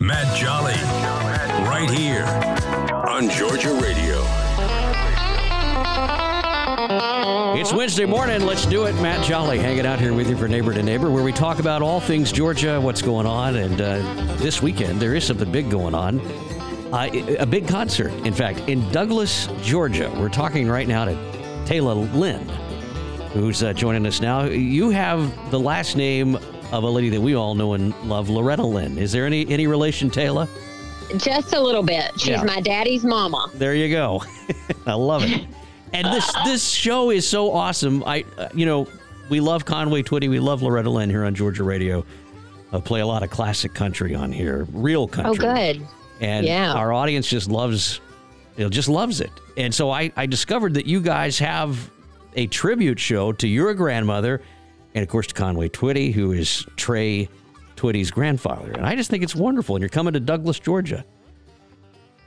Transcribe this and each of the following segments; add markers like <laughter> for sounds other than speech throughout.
Matt Jolly, right here on Georgia Radio. It's Wednesday morning. Let's do it. Matt Jolly hanging out here with you for Neighbor to Neighbor, where we talk about all things Georgia, what's going on. And uh, this weekend, there is something big going on. Uh, a big concert, in fact, in Douglas, Georgia. We're talking right now to Taylor Lynn, who's uh, joining us now. You have the last name of a lady that we all know and love, Loretta Lynn. Is there any any relation, Taylor? Just a little bit. She's Yeah. my daddy's mama. There you go. <laughs> I love it. And this <laughs> this show is so awesome. I uh, you know we love Conway Twitty. We love Loretta Lynn here on Georgia Radio. I play a lot of classic country on here, real country. Oh, good. And Yeah. our audience just loves it just loves it. And so I, I discovered that you guys have a tribute show to your grandmother and of course to Conway Twitty, who is Trey Twitty's grandfather. And I just think it's wonderful. And you're coming to Douglas, Georgia.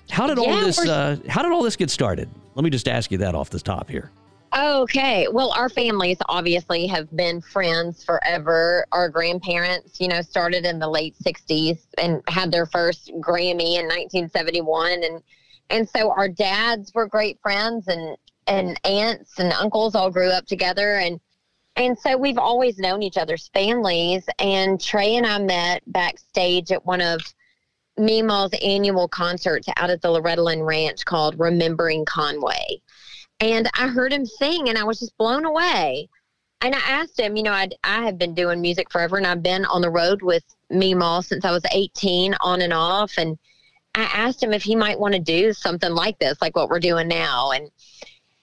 How did all this uh, how did all this get started? Let me just ask you that off the top here. Okay. Well, our families obviously have been friends forever. Our grandparents, you know, started in the late 60s and had their first Grammy in 1971 and and so our dads were great friends and and aunts and uncles all grew up together and and so we've always known each other's families and Trey and I met backstage at one of Meemaw's annual concerts out at the Loretta Lynn Ranch called Remembering Conway. And I heard him sing and I was just blown away. And I asked him, you know, I'd, I have been doing music forever and I've been on the road with Meemaw since I was 18 on and off. And I asked him if he might want to do something like this, like what we're doing now. And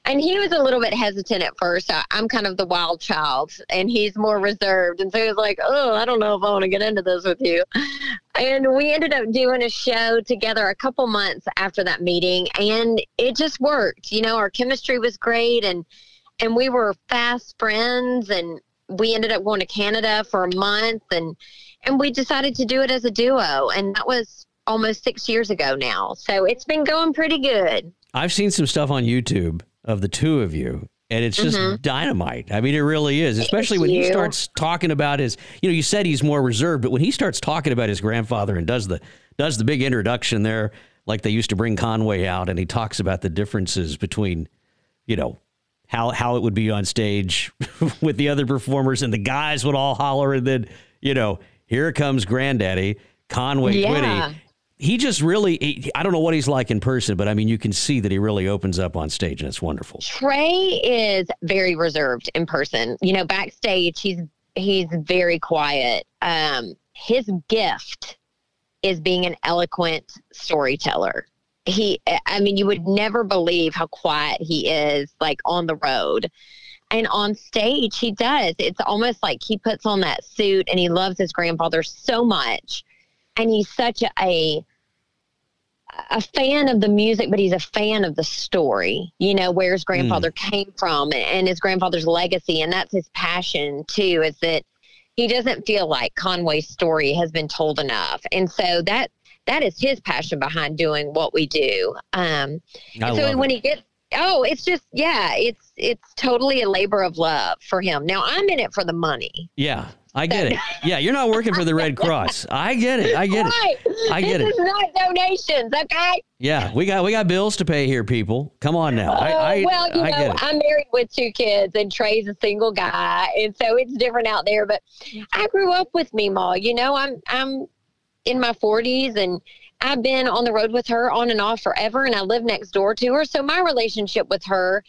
and he was a little bit hesitant at first. I, I'm kind of the wild child, and he's more reserved. And so he was like, "Oh, I don't know if I want to get into this with you." And we ended up doing a show together a couple months after that meeting, and it just worked. You know, our chemistry was great, and and we were fast friends, and we ended up going to Canada for a month, and and we decided to do it as a duo, and that was almost six years ago now. So it's been going pretty good. I've seen some stuff on YouTube of the two of you, and it's just dynamite. I mean, it really is, especially when he Mm-hmm. starts talking about his. You know, you said he's more reserved, but when he starts talking about his grandfather and does the does the big introduction there, like they used to bring Conway out, and he talks about the differences between, you know. How, how it would be on stage <laughs> with the other performers and the guys would all holler and then you know here comes granddaddy Conway Yeah. Twitty he just really he, i don't know what he's like in person but i mean you can see that he really opens up on stage and it's wonderful Trey is very reserved in person. You know, backstage he's he's very quiet. Um, his gift is being an eloquent storyteller. He, I mean, you would never believe how quiet he is, like on the road. And on stage, he does. It's almost like he puts on that suit and he loves his grandfather so much. And he's such a, a fan of the music, but he's a fan of the story. You know, where his grandfather came from and his grandfather's legacy, and that's his passion too. Is that he doesn't feel like Conway's story has been told enough, and so that that is his passion behind doing what we do. Um, so when it. he gets oh it's just yeah it's it's totally a labor of love for him now i'm in it for the money yeah i get it <laughs> yeah you're not working for the red cross i get it i get it I get this it. is not donations okay yeah we got we got bills to pay here people come on now i, I Oh, well, you I know, I'm married with two kids, and Trey's a single guy, and so it's different out there. But I grew up with Meemaw. You know, I'm I'm in my 40s, and I've been on the road with her on and off forever, and I live next door to her. So my relationship with her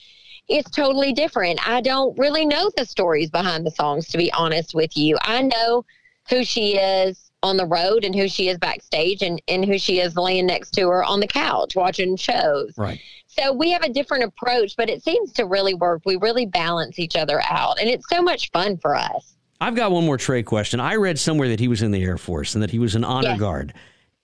is totally different. I don't really know the stories behind the songs, to be honest with you. I know who she is on the road and who she is backstage and, and who she is laying next to her on the couch watching shows. right So we have a different approach, but it seems to really work. We really balance each other out, and it's so much fun for us. I've got one more Trey question. I read somewhere that he was in the Air Force and that he was an honor Yes. guard.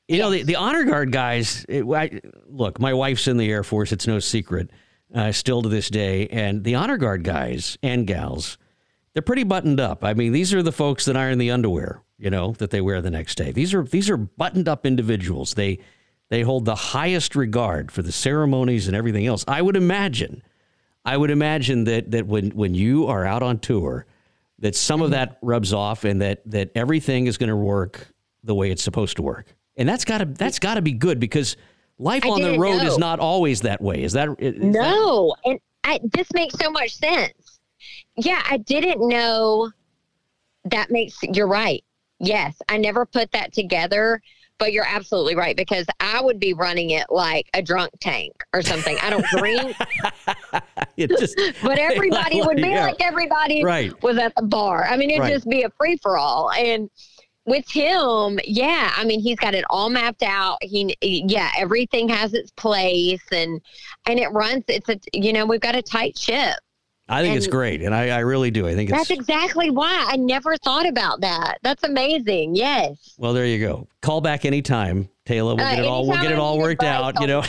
You know, the, the honor guard guys, it, I, look, my wife's in the Air Force. It's no secret, uh, still to this day. And the honor guard guys and gals, they're pretty buttoned up. I mean, these are the folks that iron the underwear, you know, that they wear the next day. These are these are buttoned up individuals. They they hold the highest regard for the ceremonies and everything else. I would imagine, I would imagine that that when when you are out on tour, that some of that rubs off and that that everything is going to work the way it's supposed to work. And that's got to that's got to be good because life I on the road is not always that way. Is that is that- No, and I, this makes so much sense. Yeah, I didn't know. That makes you're right. Yes, I never put that together, but you're absolutely right because I would be running it like a drunk tank or something. I don't drink, <laughs> it just <laughs> but <laughs> everybody would be Yeah. like everybody right. was at the bar. I mean, it'd Right. just be a free for all. And with him, yeah, I mean, he's got it all mapped out. He, yeah, everything has its place, and and it runs. It's a, you know, we've got a tight ship. I think it's great, and I, I really do. I think it's That's exactly why I never thought about that. That's amazing. Yes. well. There you go. Call back anytime, Taylor. We'll Uh, get it all. We'll get it all worked out. You know,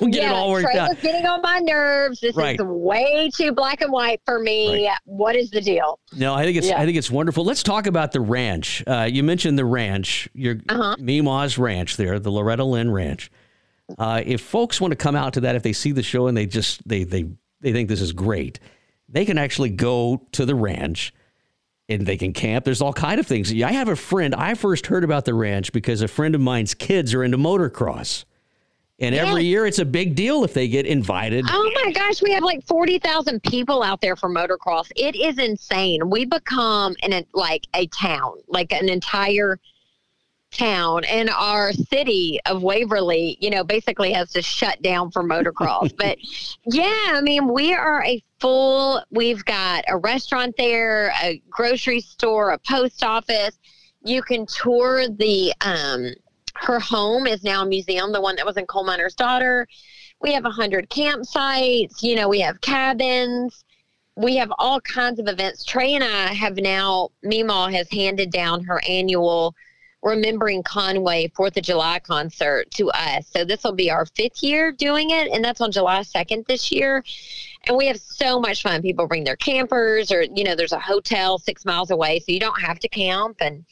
we'll get yeah, it all worked Trey out. was getting on my nerves. This Right. is way too black and white for me. What is the deal? No, I think it's Yeah. I think it's wonderful. Let's talk about the ranch. Uh, you mentioned the ranch, your Uh-huh. Meemaw's Ranch there, the Loretta Lynn Ranch. Uh, if folks want to come out to that, if they see the show and they just they they they think this is great, they can actually go to the ranch and they can camp. There's all kind of things. I have a friend. I first heard about the ranch because a friend of mine's kids are into motocross, and every Yes. year it's a big deal if they get invited. Oh my gosh, we have like 40,000 people out there for motocross. It is insane. We become an like a town, like an entire town and our city of Waverly, you know, basically has to shut down for motocross. <laughs> but yeah, I mean, we are a full we've got a restaurant there, a grocery store, a post office. You can tour the um her home is now a museum, the one that was in Coal Miner's Daughter. We have a hundred campsites. You know, we have cabins. We have all kinds of events. Trey and I have now. Meemaw has handed down her annual Remembering Conway Fourth of July concert to us. So this will be our fifth year doing it, and that's on July second this year. And we have so much fun. People bring their campers, or you know, there's a hotel six miles away, so you don't have to camp and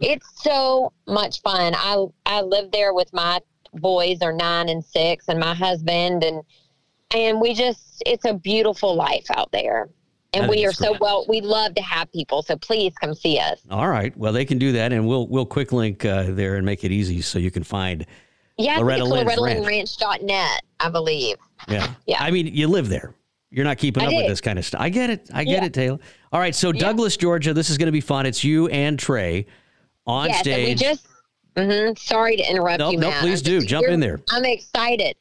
it's so much fun. I I live there with my boys are nine and six and my husband and and we just it's a beautiful life out there. And we are so well we love to have people. So please come see us. All right. Well, they can do that, and we'll we'll quick link uh, there and make it easy so you can find. Yeah, Loretta Lynn's it's I believe. Yeah. Yeah. I mean, you live there. You're not keeping I up with this kind of stuff. I get it. I get Yeah. it, Taylor. All right. So Douglas, Georgia, this is going to be fun. It's you and Trey on we stage. just mhm, sorry to interrupt No, you, no, Matt. please do. Jump in there. I'm excited.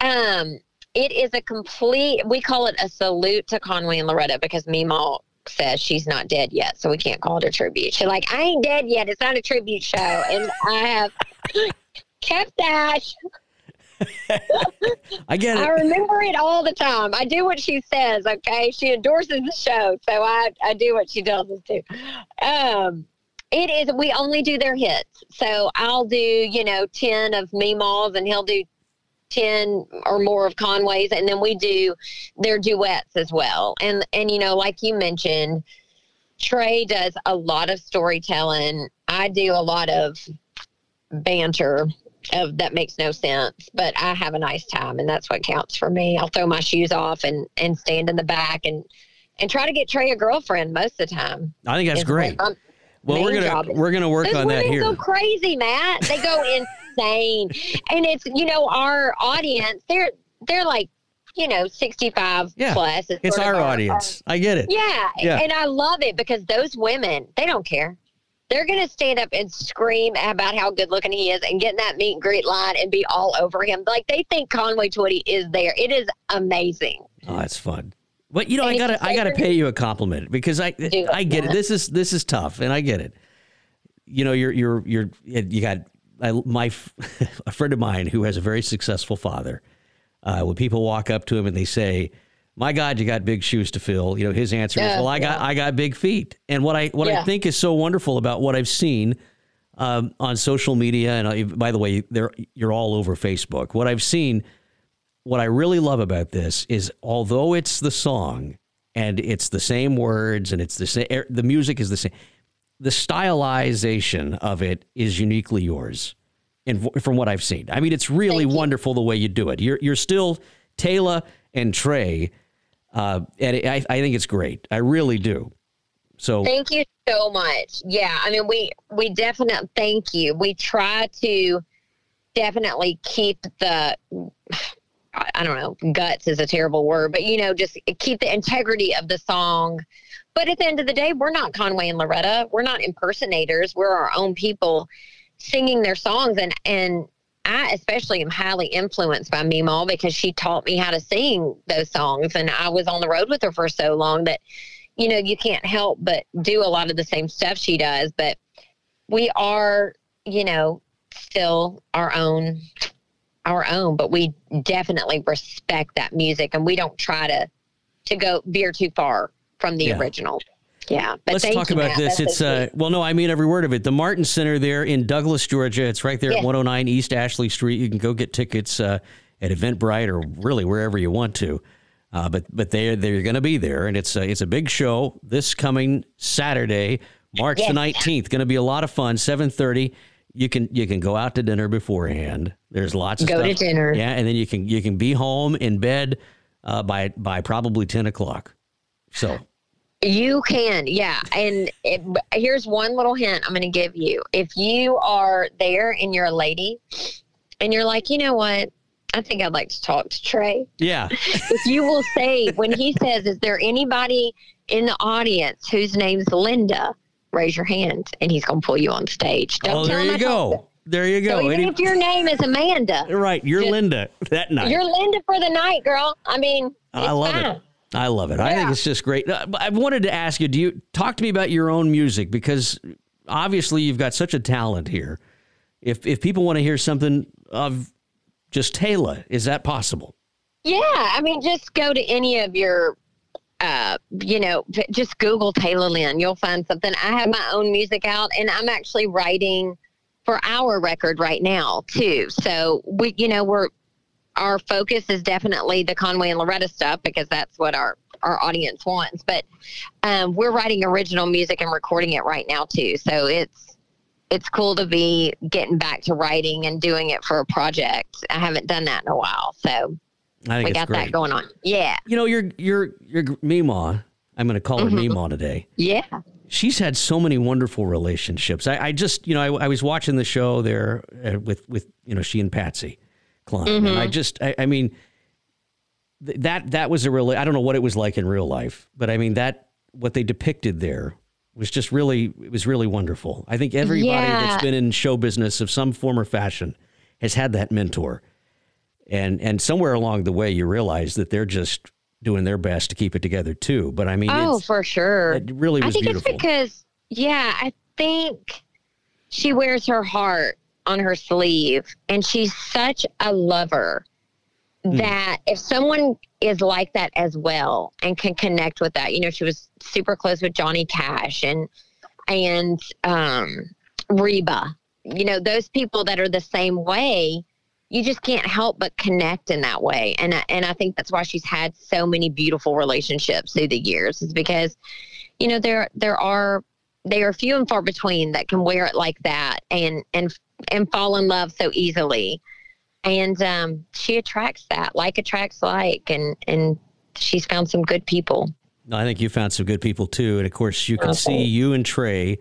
Um, it is a complete. We call it a salute to Conway and Loretta because Meemaw says she's not dead yet, so we can't call it a tribute. She's like, I ain't dead yet. It's not a tribute show, and I have <laughs> kept that. <laughs> I get I remember it all the time. I do what she says. Okay, she endorses the show, so I I do what she tells us to. Um, it is. We only do their hits, so I'll do you know ten of Meemaws, and he'll do ten or more of Conway's, and then we do their duets as well. And and you know, like you mentioned, Trey does a lot of storytelling. I do a lot of banter of that makes no sense, but I have a nice time, and that's what counts for me. I'll throw my shoes off and and stand in the back and and try to get Trey a girlfriend most of the time. I think that's great. Well, we're gonna we're gonna work Those on that women here. go crazy, Matt. They go <laughs> insane, and it's you know our audience. They're they're like you know sixty five Yeah, plus. It's sort our of audience. I get it. yeah, Yeah. and I love it because those women, they don't care. They're going to stand up and scream about how good looking he is and get in that meet and greet line and be all over him. Like they think Conway Twitty is there. It is amazing. Oh, that's fun. But you know, I gotta I gotta pay you a compliment because I I get it. This is this is tough, and I get it. You know, you're you're you're you got I, my <laughs> a friend of mine who has a very successful father. Uh, when people walk up to him and they say, "My God, you got big shoes to fill," you know, his answer is, "Well, I got I got big feet." And what I what I think is so wonderful about what I've seen um, on social media, and I, by the way, they're, you're all over Facebook. What I've seen what I really love about this is although it's the song and it's the same words and it's the same the music is the same the stylization of it is uniquely yours and from what I've seen. I mean it's really Thank you. wonderful the way you do it. You're you're still Taylor and Trey uh, and I, I think it's great. I really do. So thank you so much. Yeah, I mean, we we definitely thank you. We try to definitely keep the. I don't know, guts is a terrible word, but you know, just keep the integrity of the song. But at the end of the day, we're not Conway and Loretta. We're not impersonators. We're our own people singing their songs. And, and I especially am highly influenced by Meemaw because she taught me how to sing those songs. And I was on the road with her for so long that, you know, you can't help but do a lot of the same stuff she does. But we are, you know, still our own our own, but we definitely respect that music and we don't try to to go veer too far from the yeah. original. Yeah. But Let's talk you, about Matt. this. That's it's uh, well, no, I mean every word of it. The Martin Center there in Douglas, Georgia. It's right there yes. at 109 East Ashley Street. You can go get tickets uh, at Eventbrite or really wherever you want to. Uh, but but they're they're going to be there, and it's a, it's a big show this coming Saturday, March yes. the 19th. Going to be a lot of fun. 7:30 you can you can go out to dinner beforehand. There's lots of go stuff. to dinner. Yeah, and then you can you can be home in bed uh, by by probably ten o'clock. So you can, yeah. And it, here's one little hint I'm going to give you. If you are there and you're a lady, and you're like, you know what, I think I'd like to talk to Trey. Yeah. <laughs> if you will say when he says, "Is there anybody in the audience whose name's Linda?" raise your hand and he's going to pull you on stage. Don't oh, there you go. There you go. So even if your name is Amanda. Right. You're just, Linda that night. You're Linda for the night, girl. I mean, I love fine. it. I love it. Yeah. I think it's just great. Uh, I wanted to ask you, do you talk to me about your own music? Because obviously you've got such a talent here. If, if people want to hear something of just Taylor, is that possible? Yeah. I mean, just go to any of your uh, you know, just Google Taylor Lynn. You'll find something. I have my own music out, and I'm actually writing for our record right now too. So we, you know, we're our focus is definitely the Conway and Loretta stuff because that's what our our audience wants. But um, we're writing original music and recording it right now too. So it's it's cool to be getting back to writing and doing it for a project. I haven't done that in a while, so I think we got great. that going on. Yeah. You know, your your your Meemaw. I'm going to call her mm hmm Meemaw today. Yeah. She's had so many wonderful relationships. I, I just, you know, I, I, was watching the show there uh, with with you know she and Patsy Mm-hmm. and I mm-hmm. just, I, I mean, th- that that was a really, I don't know what it was like in real life, but I mean that what they depicted there was just really, it was really wonderful. I think everybody yeah. that's been in show business of some form or fashion has had that mentor and and somewhere along the way you realize that they're just doing their best to keep it together too. But I mean, oh, for sure, it really was I think beautiful. it's because yeah, I think she wears her heart on her sleeve, and she's such a lover mm. that if someone is like that as well and can connect with that, you know, she was super close with Johnny Cash and and um, Reba. You know, those people that are the same way you just can't help but connect in that way. And and I think that's why she's had so many beautiful relationships through the years is because you know there there are they are few and far between that can wear it like that and and and fall in love so easily. And um, she attracts that, like attracts like, and and she's found some good people. I think you found some good people too, and of course you can okay. see you and Trey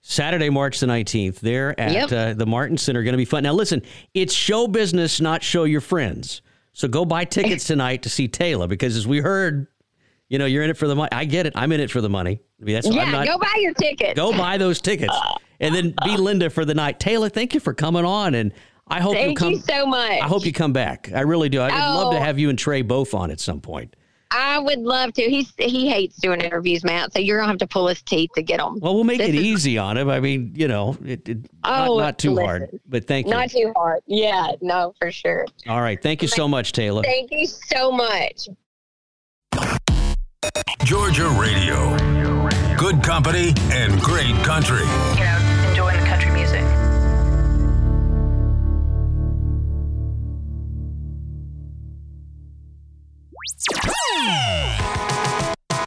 Saturday, March the 19th, there at yep. uh, the Martin Center. Going to be fun. Now, listen, it's show business, not show your friends. So go buy tickets <laughs> tonight to see Taylor because, as we heard, you know, you're in it for the money. I get it. I'm in it for the money. I mean, yeah, not, go buy your tickets. Go buy those tickets. And then be <laughs> Linda for the night. Taylor, thank you for coming on. And I hope thank you come. you so much. I hope you come back. I really do. I'd oh. love to oh. have you and Trey both on at some point. I would love to. He's he hates doing interviews, Matt. So you're gonna have to pull his teeth to get him. Well, we'll make this it is, easy on him. I mean, you know, it, it oh, not, not too listen, hard. But thank you. Not too hard. Yeah, no, for sure. All right. Thank you so much, Taylor. Thank you so much. Georgia Radio. Good company and great country. You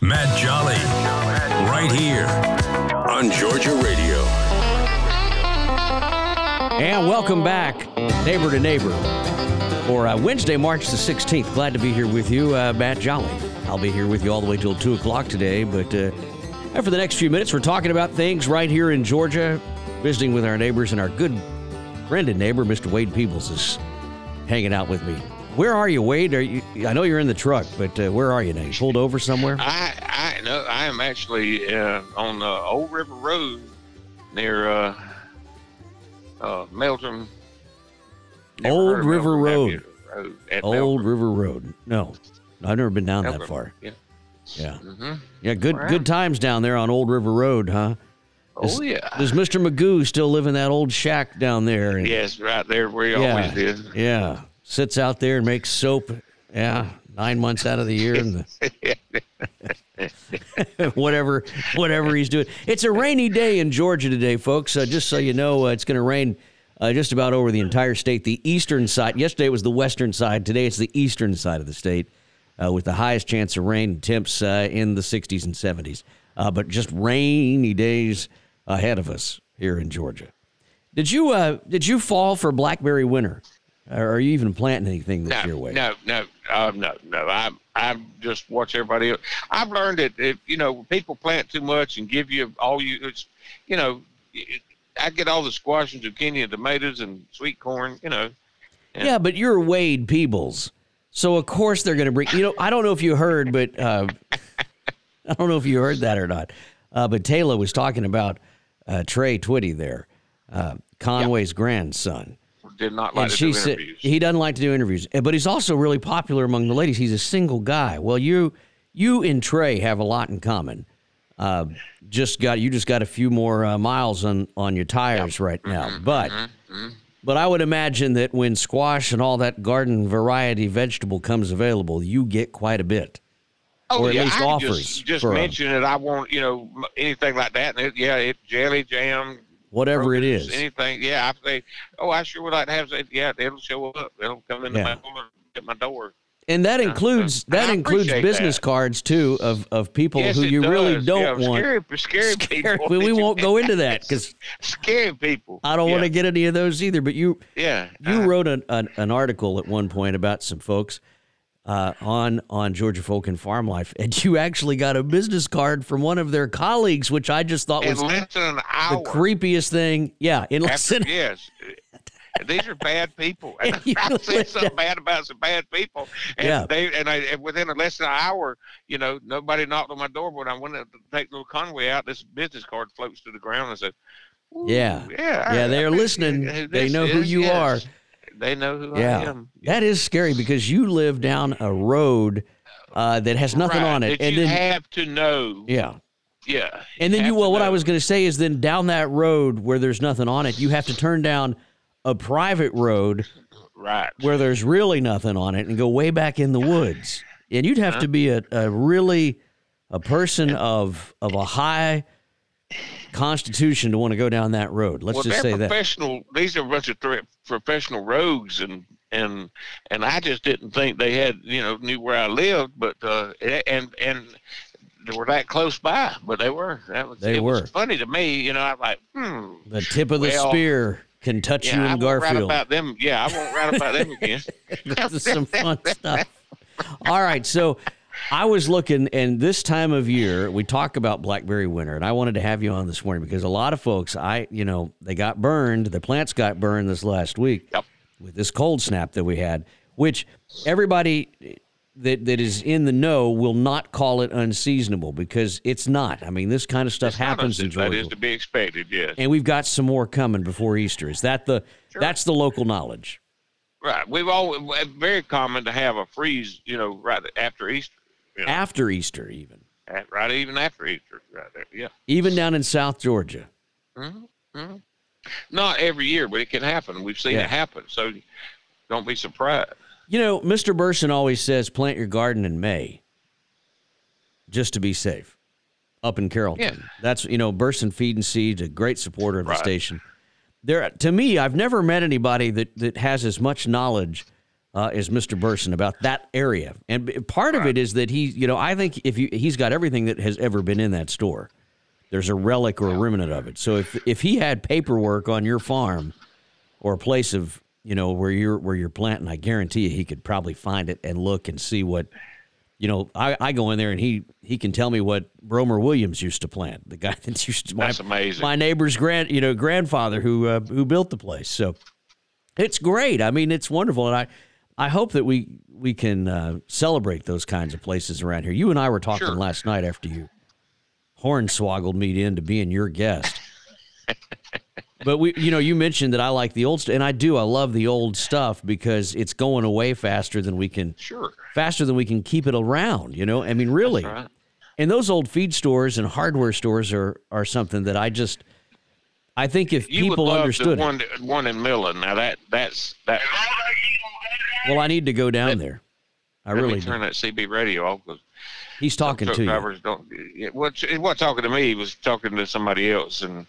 Matt Jolly, right here on Georgia Radio. And welcome back, neighbor to neighbor, for uh, Wednesday, March the 16th. Glad to be here with you, uh, Matt Jolly. I'll be here with you all the way till 2 o'clock today, but uh, for the next few minutes, we're talking about things right here in Georgia, visiting with our neighbors, and our good friend and neighbor, Mr. Wade Peebles, is hanging out with me. Where are you, Wade? Are you? I know you're in the truck, but uh, where are you now? You pulled over somewhere? I I know I am actually uh, on uh, Old River Road near uh, uh, Meldrim. Never Old River Meldrim, Road. Road Old Meldrim. River Road. No, I've never been down that far. Yeah. Yeah, hmm yeah. Good, Wow. good times down there on Old River Road, huh? Is- Oh yeah. Does Mr. Magoo still live in that old shack down there? And- Yes, right there where he Yeah. always did. Yeah, sits out there and makes soap. Yeah, nine months out of the year, and the, <laughs> whatever, whatever he's doing. It's a rainy day in Georgia today, folks. Uh, just so you know, uh, it's going to rain uh, just about over the entire state. The eastern side. Yesterday was the western side. Today it's the eastern side of the state, uh, with the highest chance of rain temps uh, in the 60s and 70s. Uh, but just rainy days ahead of us here in Georgia. Did you did you fall for blackberry winter? Or are you even planting anything this year, No, Wade? no, no, uh, no, no. I I just watch everybody else. I've learned that if you know people plant too much and give you all you, it's, you know, it, I get all the squash and zucchini and tomatoes and sweet corn. You know, Yeah, but you're Wade Peebles, so of course they're going to bring. You know, I don't know if you heard, but uh, <laughs> I don't know if you heard that or not. Uh, but Taylor was talking about uh, Trey Twitty there, uh, Conway's grandson. Did not like and to she do said interviews. he doesn't like to do interviews, but he's also really popular among the ladies. He's a single guy. Well, you you and Trey have a lot in common. Uh, just got you just got a few more uh, miles on on your tires right now, Mm-hmm, but. But I would imagine that when squash and all that garden variety vegetable comes available, you get quite a bit. Oh, or at yeah, least I offers Just, just mention it. I want you know anything like that. And it, yeah, it jelly jam, Whatever it is. anything. Yeah, I say, oh, I sure would like to have that. Yeah, it'll show up. It'll come in Yeah. mail at my door. And that includes and that includes business that. cards too of, of people yes, who you really don't yeah, want. Scary, scary people. <laughs> we, we won't go into that <laughs> because scary people. I don't yeah. want to get any of those either. But you Yeah, you uh, wrote an, an, an article at one point about some folks uh, on on Georgia Folk and Farm Life, and you actually got a business card from one of their colleagues, which I just thought in was less than an the creepiest thing. Yeah, in less After, than yes. <laughs> These are bad people. <laughs> And <laughs> I said something bad about some bad people. And Yeah. they and I and within a less than an hour, you know, nobody knocked on my door. But I went to take little Conway out, this business card floats to the ground and said, Yeah. yeah, Yeah, I- they I are listening. They know who you Yes. They know who I Yeah, am. that is scary because you live down a road uh, that has nothing Right, on it, and you then have to know. yeah, Yeah. and then you well, what I was going to say is then down that road where there's nothing on it, you have to turn down a private road right. where there's really nothing on it and go way back in the woods, and you'd have to be a, a really a person of of a high constitution to want to go down that road. Let's well, just say that. professional. These are a bunch of professional rogues, and and and I just didn't think they had you know knew where I lived, but uh, and and they were that close by, but they were. That was They it were. was funny to me. You know, I'm like, hmm. The tip of the Well, spear can touch Yeah, you I in write Garfield. about them. Yeah, I won't write about them again. <laughs> this is some fun stuff. All right, so I was looking, and this time of year we talk about blackberry winter, and I wanted to have you on this morning because a lot of folks, I you know, they got burned. The plants got burned this last week Yep. with this cold snap that we had, which everybody that that is in the know will not call it unseasonable because it's not. I mean, this kind of stuff It's happens in Georgia is to be expected. Yes. and we've got some more coming before Easter. Is that the that's the local knowledge? Right. We've all very common to have a freeze. You know, right after Easter. Know, After Easter, even at- right even after Easter. Right there. Yeah. even down in South Georgia. Mm-hmm, mm-hmm. Not every year, but it can happen. We've seen Yeah. it happen. So don't be surprised. You know, Mr. Burson always says plant your garden in May, just to be safe. Up in Carrollton, Yeah. that's you know Burson Feed and Seed, a great supporter of the station. There, to me, I've never met anybody that that has as much knowledge uh, as Mr. Burson about that area. And part of it is that he, you know, I think if you he's got everything that has ever been in that store. There's a relic or a remnant of it. So if if he had paperwork on your farm or a place of you know where you're where you're planting, I guarantee you he could probably find it and look and see what you know, I, I go in there and he he can tell me what Bromer Williams used to plant. The guy <laughs> that used to my, That's amazing. my neighbor's grand you know grandfather who uh, who built the place. So it's great. I mean, it's wonderful, and I I hope that we we can uh, celebrate those kinds of places around here. You and I were talking Sure. last night after you hornswoggled me into being your guest. <laughs> but we, you know, you mentioned that I like the old stuff, and I do. I love the old stuff because it's going away faster than we can Sure. faster than we can keep it around. You know, I mean, really. Right. And those old feed stores and hardware stores are are something that I just, I think if You people understood the it, one, one in Millen. Now that that's that. well, I need to go down there. I really me do. turn that CB radio off because He's talking to you. drivers don't. Yeah, well, wasn't talking to me. He was talking to somebody else, and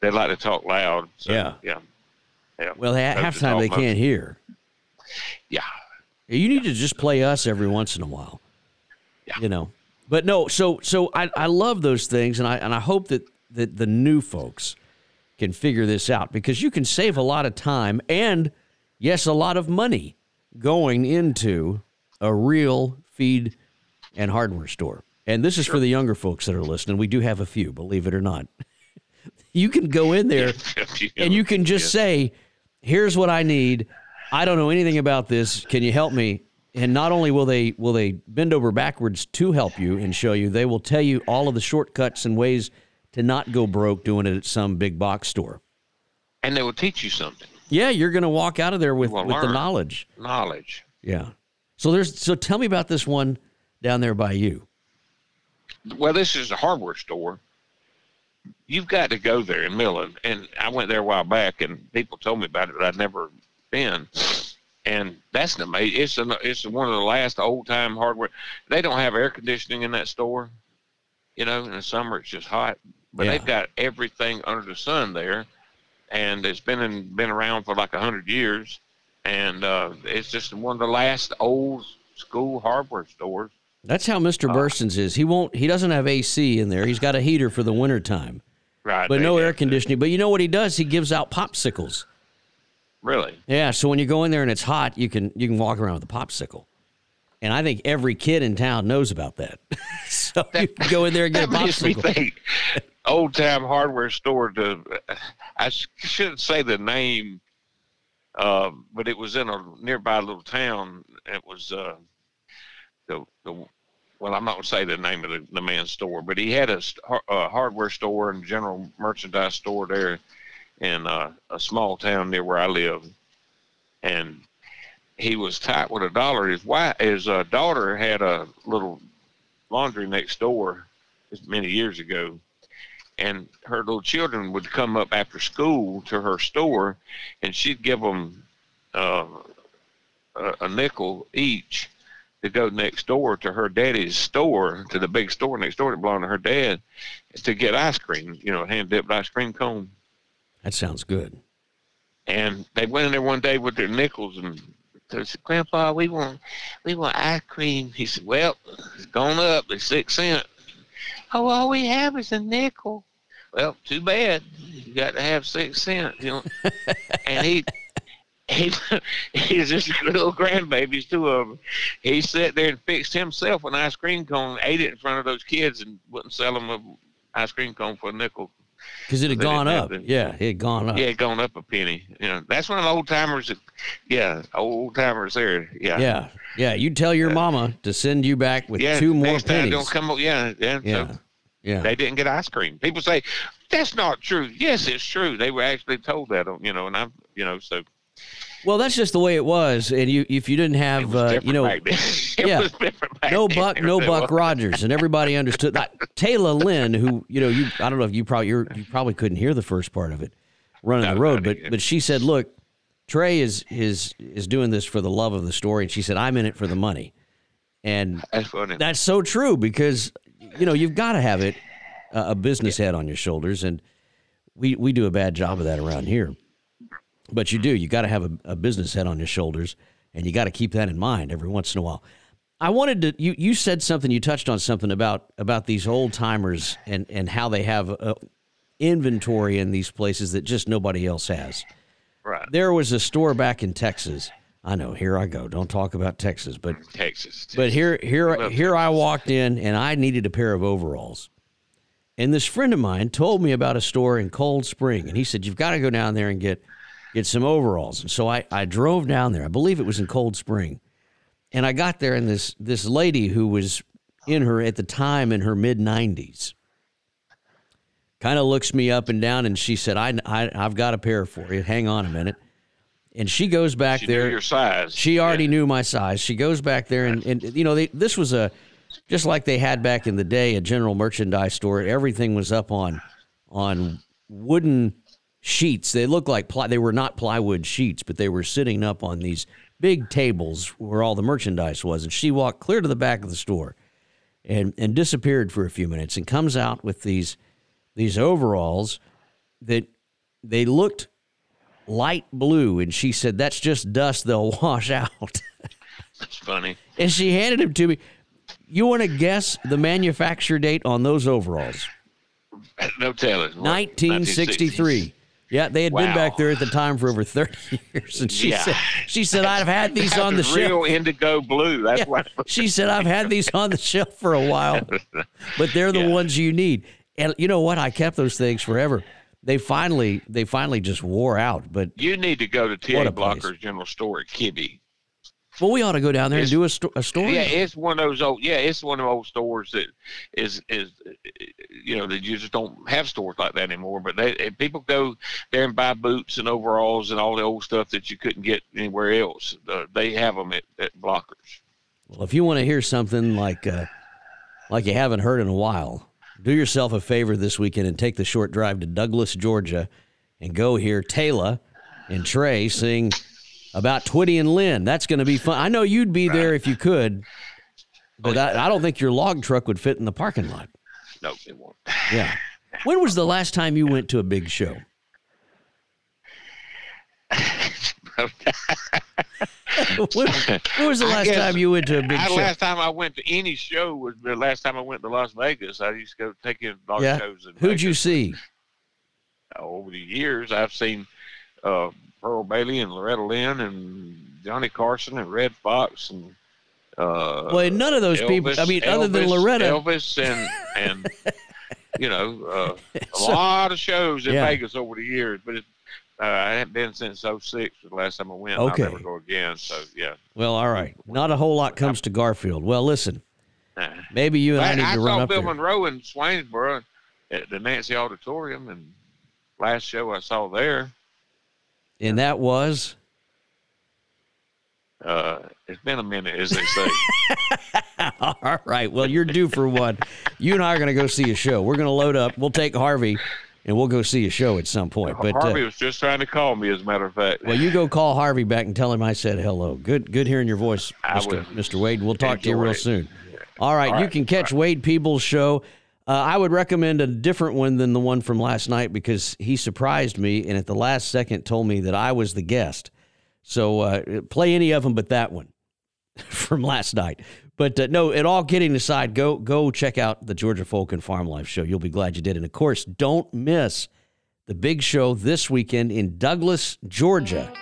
they like to talk loud. So, Yeah. yeah, yeah. Well, ha- half time they can't hear. Yeah, You need to just play us every once in a while. Yeah. You know. But no, so so I, I love those things and I and I hope that, that the new folks can figure this out because you can save a lot of time and yes, a lot of money going into a real feed and hardware store. And this is for the younger folks that are listening. We do have a few, believe it or not. <laughs> you can go in there <laughs> and you can just say, "Here's what I need. I don't know anything about this. Can you help me?" And not only will they will they bend over backwards to help you and show you, they will tell you all of the shortcuts and ways to not go broke doing it at some big box store. and they will teach you something, Yeah, you're going to walk out of there with with the knowledge. knowledge. Yeah. So there's so tell me about this one down there by you. Well, this is a hardware store. You've got to go there in Millen, and I went there a while back, and people told me about it, but I'd never been. And that's the. It's an, it's one of the last old time hardware. They don't have air conditioning in that store. You know, in the summer it's just hot, but Yeah. they've got everything under the sun there, and it's been in, been around for like a hundred years, and uh, it's just one of the last old school hardware stores. That's how Mr. Uh, Burson's is. He won't he doesn't have AC in there. He's got a heater for the winter time. Right, But no air conditioning. But you know what he does? He gives out popsicles. Really? Yeah, so when you go in there and it's hot, you can you can walk around with a popsicle. And I think every kid in town knows about that. <laughs> so you can go in there and get a that makes me popsicle. think old time hardware store to i sh- shouldn't say the name uh, but it was in a nearby little town it was uh, the, the well i'm not going to say the name of the, the man's store but he had a, a hardware store and general merchandise store there in uh, a small town near where i live and he was tight with a dollar. His wife his uh, daughter had a little laundry next door many years ago. And her little children would come up after school to her store and she'd give them uh, a, a nickel each to go next door to her daddy's store to the big store next door that belonged to her dad to get ice cream you know hand dipped ice cream cone. That sounds good. and they went in there one day with their nickels and said, Grandpa, we want we want ice cream. He said, Well, it's gone up, it's six cents. Oh, all we have is a nickel. Well, too bad. You got to have six cents, you know. <laughs> and he he he's just little grandbabies, two of them. He sat there and fixed himself an ice cream cone, ate it in front of those kids, and wouldn't sell them a ice cream cone for a nickel. Because it had gone up. Yeah, it had gone up. Yeah, it gone up a penny. You know, that's one of the old timers. That, yeah, old timers there. Yeah. Yeah. Yeah. You tell your mama to send you back with Yeah, two more next time pennies. don't come. Yeah, yeah. yeah. So Yeah. they didn't get ice cream. People say that's not true. Yes, it's true. They were actually told that. You know, and I'm, you know, so Well, that's just the way it was. And you, if you didn't have, uh, you know, <laughs> it yeah. was different back no. Buck, It no Buck. Rogers, and everybody understood that. Taylor Lynn, who you know, you I don't know if you probably you're, you probably couldn't hear the first part of it, running No, the road, but yeah. but she said, look, Trey is is is doing this for the love of the story, and she said, I'm in it for the money, and That's that's so true because you know you've got to have it uh, a business head on your shoulders, and we we do a bad job of that around here. But you do. You got to have a, a business head on your shoulders, and you got to keep that in mind every once in a while. I wanted to. You you said something. You touched on something about about these old timers and and how they have uh inventory in these places that just nobody else has. right. There was a store back in Texas. I know. Here I go. Don't talk about Texas, but Texas. but here here love here I walked in and I needed a pair of overalls. And this friend of mine told me about a store in Cold Spring and he said you've got to go down there and get get some overalls. And so I I drove down there. I believe it was in Cold Spring. And I got there and this this lady who was in her at the time in her mid 90s kind of looks me up and down and she said I, I I've got a pair for you. Hang on a minute. And she goes back She knew there your size. she already Yeah. knew my size. She goes back there and, and you know, they, this was a just like they had back in the day, a general merchandise store. Everything was up on on wooden sheets. They looked like ply, they were not plywood sheets, but they were sitting up on these big tables where all the merchandise was. And she walked clear to the back of the store and and disappeared for a few minutes and comes out with these these overalls that they looked light blue and she said that's just dust they'll <laughs> wash out It's funny. and she handed them to me you want to guess the manufacture date on those overalls <laughs> No telling. What, 1963 yeah they had been back there at the time for over 30 years and she Yeah. said she said i've had <laughs> these on the was real shelf indigo blue. That's Yeah. why. she said i've had these on the shelf for a while but they're the <laughs> Yeah. ones you need and you know what i kept those things forever they finally they finally just wore out but You need to go to What T.A. a place. Blocker's General Store at Kibbee. Well we ought to go down there and do a, sto- a story Yeah, it's one of those old. Yeah, it's one of those old stores that is is you know that you just don't have stores like that anymore. But they people go there and buy boots and overalls and all the old stuff that you couldn't get anywhere else. Uh, they have them at, at Blockers. Well, if you want to hear something like uh, like you haven't heard in a while, do yourself a favor this weekend and take the short drive to Douglas, Georgia, and go hear Taylor and Trey sing about Twitty and Lynn. That's going to be fun. I know you'd be there if you could, but I, I don't think your log truck would fit in the parking lot. No, it won't. Yeah. When was the last time you went to a big show? when, when was the last guess- time you went to a big I, show? last time I went to any show was the last time I went to Las Vegas. I used to go take in Yeah. shows. In Who'd you see? over the years, I've seen uh, Pearl Bailey and Loretta Lynn and Johnny Carson and Redd Foxx and uh, Well, none of those people. I Elvis- mean, other than Elvis- Loretta, Elvis and and <laughs> you know uh, a So- lot of shows in Yeah. Vegas over the years, but it, uh, I haven't been since 06, the last time I went. Okay. I'll never go again. So yeah, Well, all right. Not a whole lot comes to Garfield. Well, listen, maybe you and I I, need I to run saw up Bill there. Monroe in Swainsboro at the Nancy Auditorium, and last show I saw there. And that was Uh, it's been a minute, as they say. <laughs> all right. Well, you're due for one. You and I are going to go see a show. We're going to load up. We'll take Harvey, and we'll go see a show at some point. But Harvey uh, was just trying to call me, as a matter of fact. well, you go call Harvey back and tell him I said hello. Good, good hearing your voice, Mr. Mr. Wade. We'll talk to you real soon. All right, All you can catch Wade Peebles' show. Uh, I would recommend a different one than the one from last night because he surprised me and at the last second told me that I was the guest. So uh, play any of them but that one <laughs> from last night. But uh, no, it all kidding aside, go go check out the Georgia Folk and Farm Life show. You'll be glad you did. And of course, don't miss the big show this weekend in Douglas, Georgia.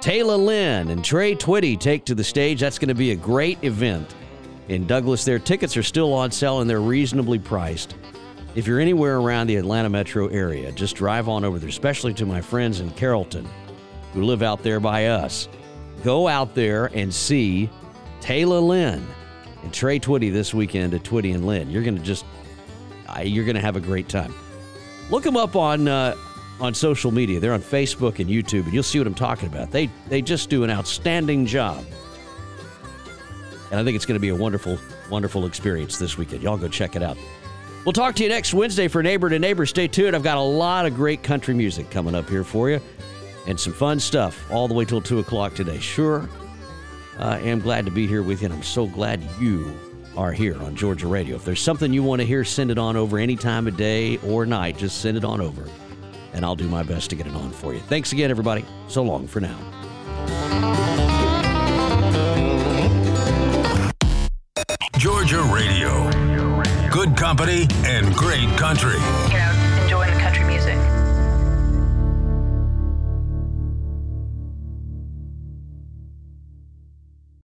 Taylor Lynn and Trey Twitty take to the stage. That's going to be a great event in Douglas. Their tickets are still on sale and they're reasonably priced. If you're anywhere around the Atlanta metro area, just drive on over there, especially to my friends in Carrollton who live out there by us. Go out there and see Taylor Lynn and Trey Twitty this weekend at Twitty and Lynn. You're going to just, you're going to have a great time. Look them up on uh, on social media. They're on Facebook and YouTube, and you'll see what I'm talking about. They they just do an outstanding job, and I think it's going to be a wonderful wonderful experience this weekend. Y'all go check it out. We'll talk to you next Wednesday for Neighbor to Neighbor. Stay tuned. I've got a lot of great country music coming up here for you, and some fun stuff all the way till two o'clock today. Sure, I am glad to be here with you, and I'm so glad you are here on Georgia Radio. If there's something you want to hear, send it on over any time of day or night. Just send it on over, and I'll do my best to get it on for you. Thanks again, everybody. So long for now. Country.